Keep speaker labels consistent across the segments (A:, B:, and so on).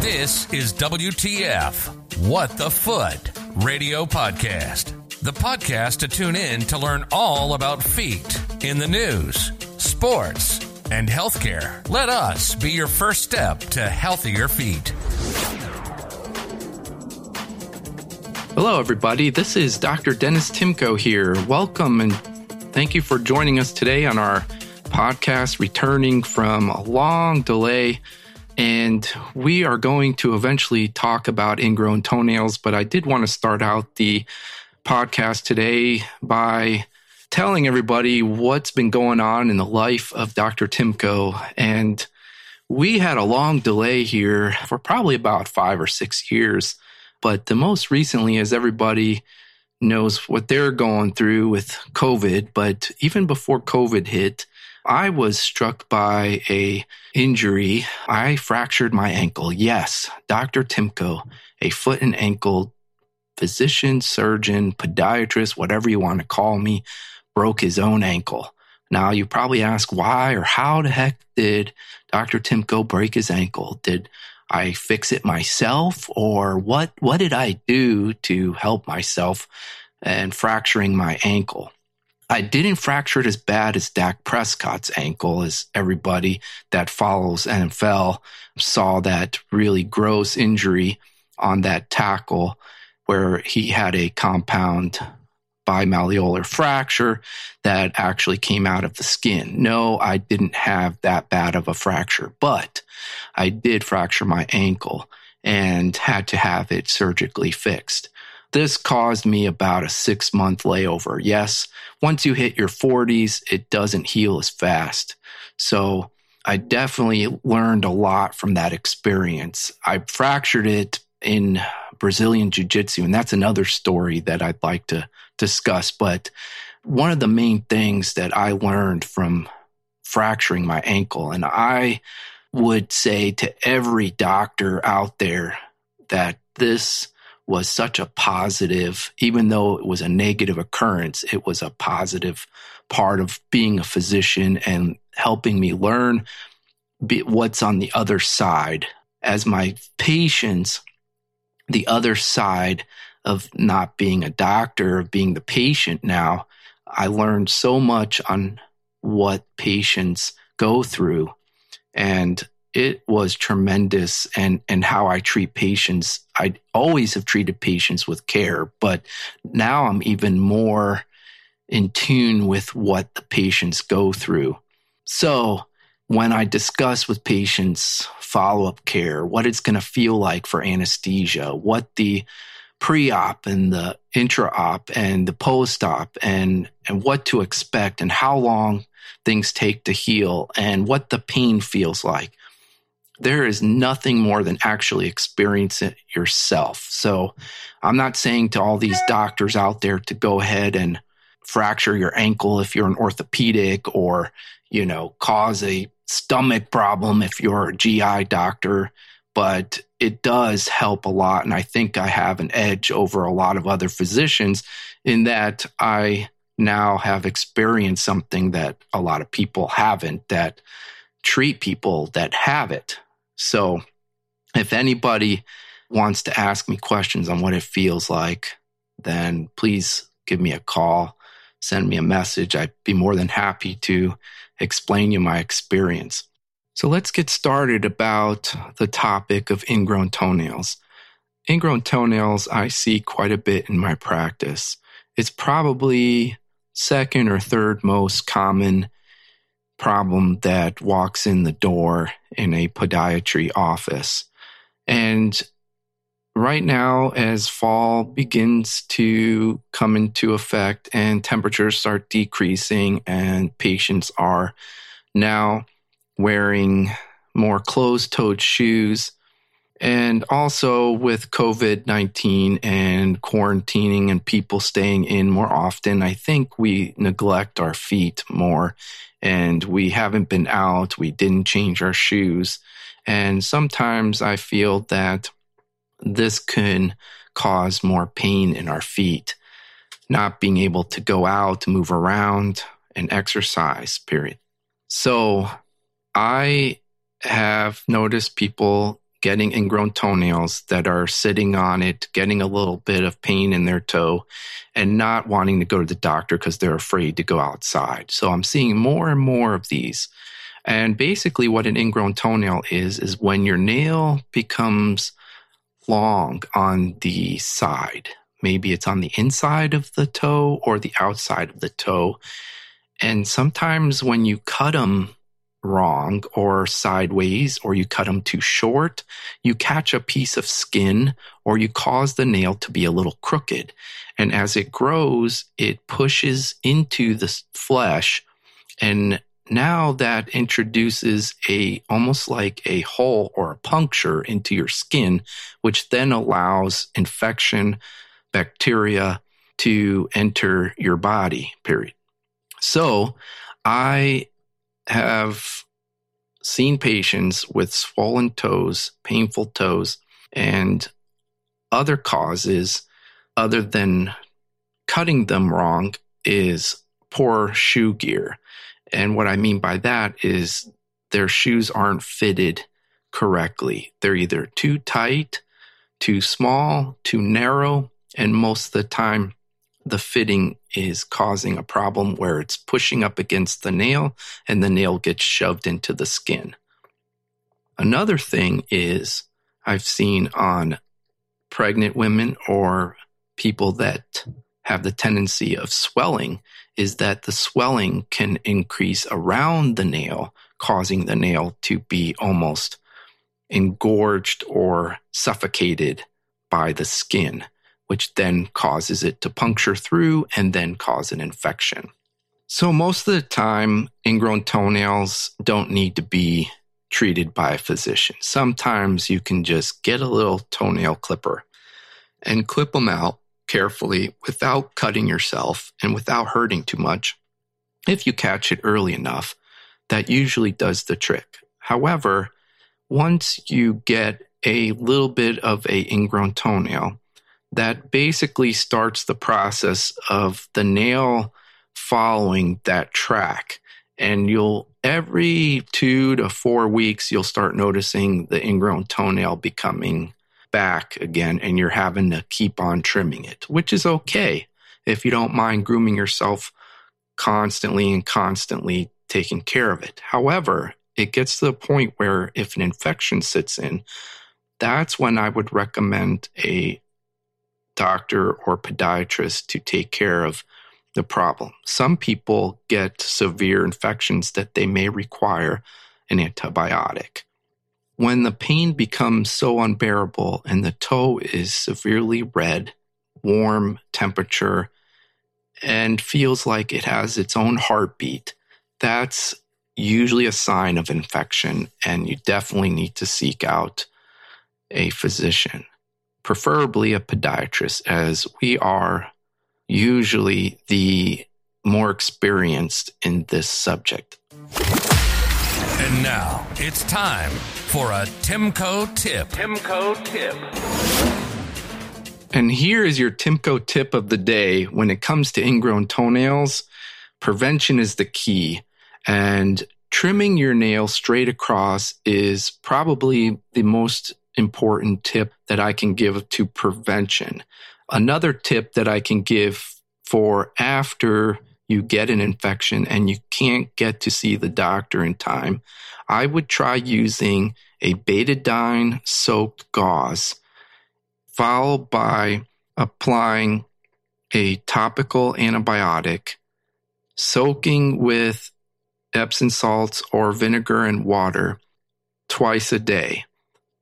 A: This is WTF What the Foot Radio Podcast. The podcast to tune in to learn all about feet in the news, sports, and healthcare. Let us be your first step to healthier feet.
B: Hello, everybody. This is Dr. Dennis Timko here. Welcome and thank you for joining us today on our podcast, returning from a long delay. And we are going to eventually talk about ingrown toenails, but I did want to start out the podcast today by telling everybody what's been going on in the life of Dr. Timko. And we had a long delay here for probably about five or six years. But the most recently, as everybody knows what they're going through with COVID, but even before COVID hit, I was struck by a injury. I fractured my ankle. Yes, Dr. Timko, a foot and ankle physician, surgeon, podiatrist, whatever you want to call me, broke his own ankle. Now you probably ask why or how the heck did Dr. Timko break his ankle? Did I fix it myself or what what did I do to help myself and fracturing my ankle? I didn't fracture it as bad as Dak Prescott's ankle, as everybody that follows NFL saw that really gross injury on that tackle where he had a compound bimalleolar fracture that actually came out of the skin. No, I didn't have that bad of a fracture, but I did fracture my ankle and had to have it surgically fixed. This caused me about a six month layover. Yes, once you hit your 40s, it doesn't heal as fast. So I definitely learned a lot from that experience. I fractured it in Brazilian Jiu Jitsu, and that's another story that I'd like to discuss. But one of the main things that I learned from fracturing my ankle, and I would say to every doctor out there that this was such a positive, even though it was a negative occurrence, it was a positive part of being a physician and helping me learn what's on the other side. As my patients, the other side of not being a doctor, of being the patient now, I learned so much on what patients go through. And it was tremendous and and how I treat patients. I always have treated patients with care, but now I'm even more in tune with what the patients go through. So when I discuss with patients follow up care, what it's going to feel like for anesthesia, what the pre op and the intra op and the post op and, and what to expect and how long things take to heal and what the pain feels like there is nothing more than actually experience it yourself. So I'm not saying to all these doctors out there to go ahead and fracture your ankle if you're an orthopedic or, you know, cause a stomach problem if you're a GI doctor, but it does help a lot. And I think I have an edge over a lot of other physicians in that I now have experienced something that a lot of people haven't that treat people that have it. So if anybody wants to ask me questions on what it feels like, then please give me a call, send me a message. I'd be more than happy to explain you my experience. So let's get started about the topic of ingrown toenails. Ingrown toenails I see quite a bit in my practice. It's probably second or third most common problem that walks in the door in a podiatry office. And right now, as fall begins to come into effect and temperatures start decreasing, and patients are now wearing more closed toed shoes. And also with COVID 19 and quarantining and people staying in more often, I think we neglect our feet more and we haven't been out. We didn't change our shoes. And sometimes I feel that this can cause more pain in our feet, not being able to go out, move around, and exercise, period. So I have noticed people getting ingrown toenails that are sitting on it, getting a little bit of pain in their toe, and not wanting to go to the doctor because they're afraid to go outside. So I'm seeing more and more of these. And basically, what an ingrown toenail is, is when your nail becomes long on the side. Maybe it's on the inside of the toe or the outside of the toe. And sometimes when you cut them wrong or sideways, or you cut them too short, you catch a piece of skin or you cause the nail to be a little crooked. And as it grows, it pushes into the flesh. And now that introduces a almost like a hole or a puncture into your skin, which then allows infection, bacteria to enter your body, period. So I have seen patients with swollen toes, painful toes, and other causes other than cutting them wrong is poor shoe gear. And what I mean by that is their shoes aren't fitted correctly. They're either too tight, too small, too narrow, and most of the time the fitting is causing a problem where it's pushing up against the nail and the nail gets shoved into the skin. Another thing is I've seen on pregnant women or people that have the tendency of swelling is that the swelling can increase around the nail, causing the nail to be almost engorged or suffocated by the skin which then causes it to puncture through and then cause an infection. So, most of the time, ingrown toenails don't need to be treated by a physician. Sometimes you can just get a little toenail clipper and clip them out carefully without cutting yourself and without hurting too much. If you catch it early enough, that usually does the trick. However, once you get a little bit of a ingrown toenail, that basically starts the process of the nail following that track. And you'll every two to four weeks, you'll start noticing the ingrown toenail becoming back again, and you're having to keep on trimming it, which is okay if you don't mind grooming yourself constantly and constantly taking care of it. However, it gets to the point where if an infection sits in, that's when I would recommend a doctor or podiatrist to take care of the problem. Some people get severe infections that they may require an antibiotic. When the pain becomes so unbearable and the toe is severely red, warm temperature, and feels like it has its own heartbeat, that's usually a sign of infection, and you definitely need to seek out a physician preferably a podiatrist, as we are usually the more experienced in this subject.
A: And now it's time for a Timko tip. Timko tip.
B: And here is your Timko tip of the day. When it comes to ingrown toenails, prevention is the key. And trimming your nail straight across is probably the most important tip that I can give to prevention. Another tip that I can give for after you get an infection and you can't get to see the doctor in time, I would try using a betadine soaked gauze, followed by applying a topical antibiotic, soaking with Epsom salts or vinegar and water twice a day.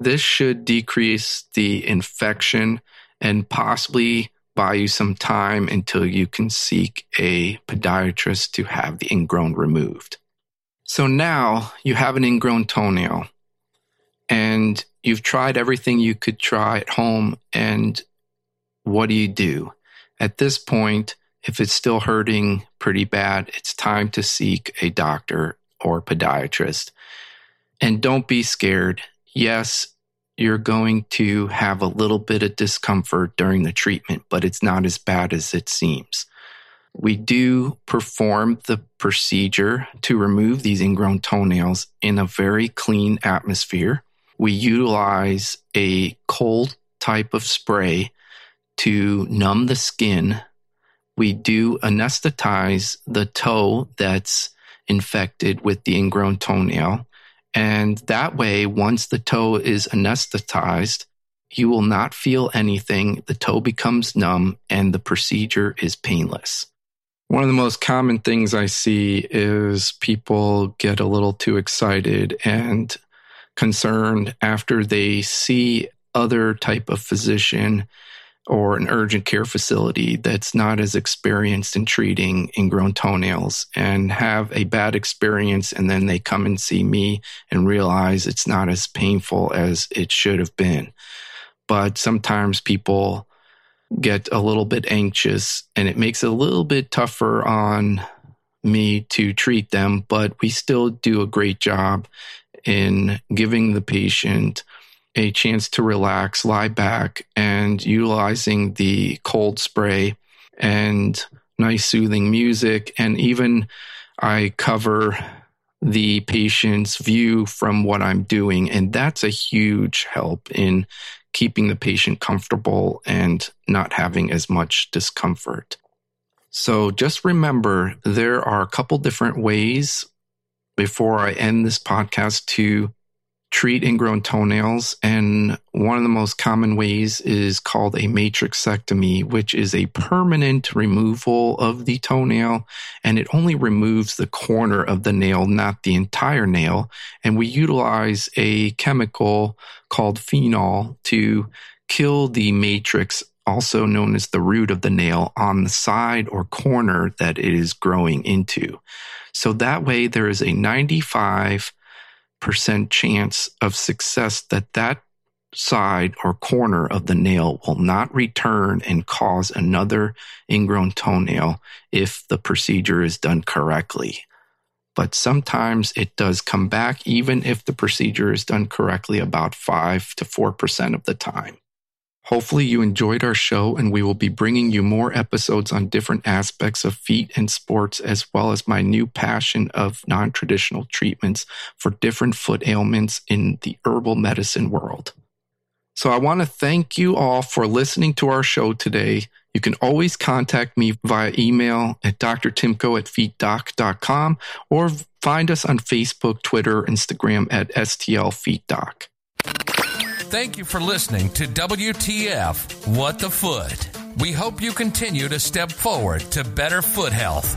B: This should decrease the infection and possibly buy you some time until you can seek a podiatrist to have the ingrown removed. So now you have an ingrown toenail and you've tried everything you could try at home. And what do you do? At this point, if it's still hurting pretty bad, it's time to seek a doctor or podiatrist. And don't be scared yes, you're going to have a little bit of discomfort during the treatment, but it's not as bad as it seems. We do perform the procedure to remove these ingrown toenails in a very clean atmosphere. we utilize a cold type of spray to numb the skin. We do anesthetize the toe that's infected with the ingrown toenail. And that way, once the toe is anesthetized, you will not feel anything. The toe becomes numb and the procedure is painless. One of the most common things I see is people get a little too excited and concerned after they see other type of physician or an urgent care facility that's not as experienced in treating ingrown toenails and have a bad experience and then they come and see me and realize it's not as painful as it should have been. But sometimes people get a little bit anxious and it makes it a little bit tougher on me to treat them, but we still do a great job in giving the patient a chance to relax, lie back, and utilizing the cold spray and nice soothing music. And even I cover the patient's view from what I'm doing. And that's a huge help in keeping the patient comfortable and not having as much discomfort. So just remember there are a couple different ways before I end this podcast to treat ingrown toenails. And one of the most common ways is called a matrixectomy, which is a permanent removal of the toenail. And it only removes the corner of the nail, not the entire nail. And we utilize a chemical called phenol to kill the matrix also known as the root of the nail on the side or corner that it is growing into. So that way there is a 95 percent chance of success that that side or corner of the nail will not return and cause another ingrown toenail if the procedure is done correctly. But sometimes it does come back, even if the procedure is done correctly, about 5 to 4% of the time. Hopefully, you enjoyed our show, and we will be bringing you more episodes on different aspects of feet and sports, as well as my new passion of non traditional treatments for different foot ailments in the herbal medicine world. So, I want to thank you all for listening to our show today. You can always contact me via email at drtimko at feetdoc.com or find us on Facebook, Twitter, Instagram at stlfeetdoc.
A: Thank you for listening to WTF What the Foot. We hope you continue to step forward to better foot health.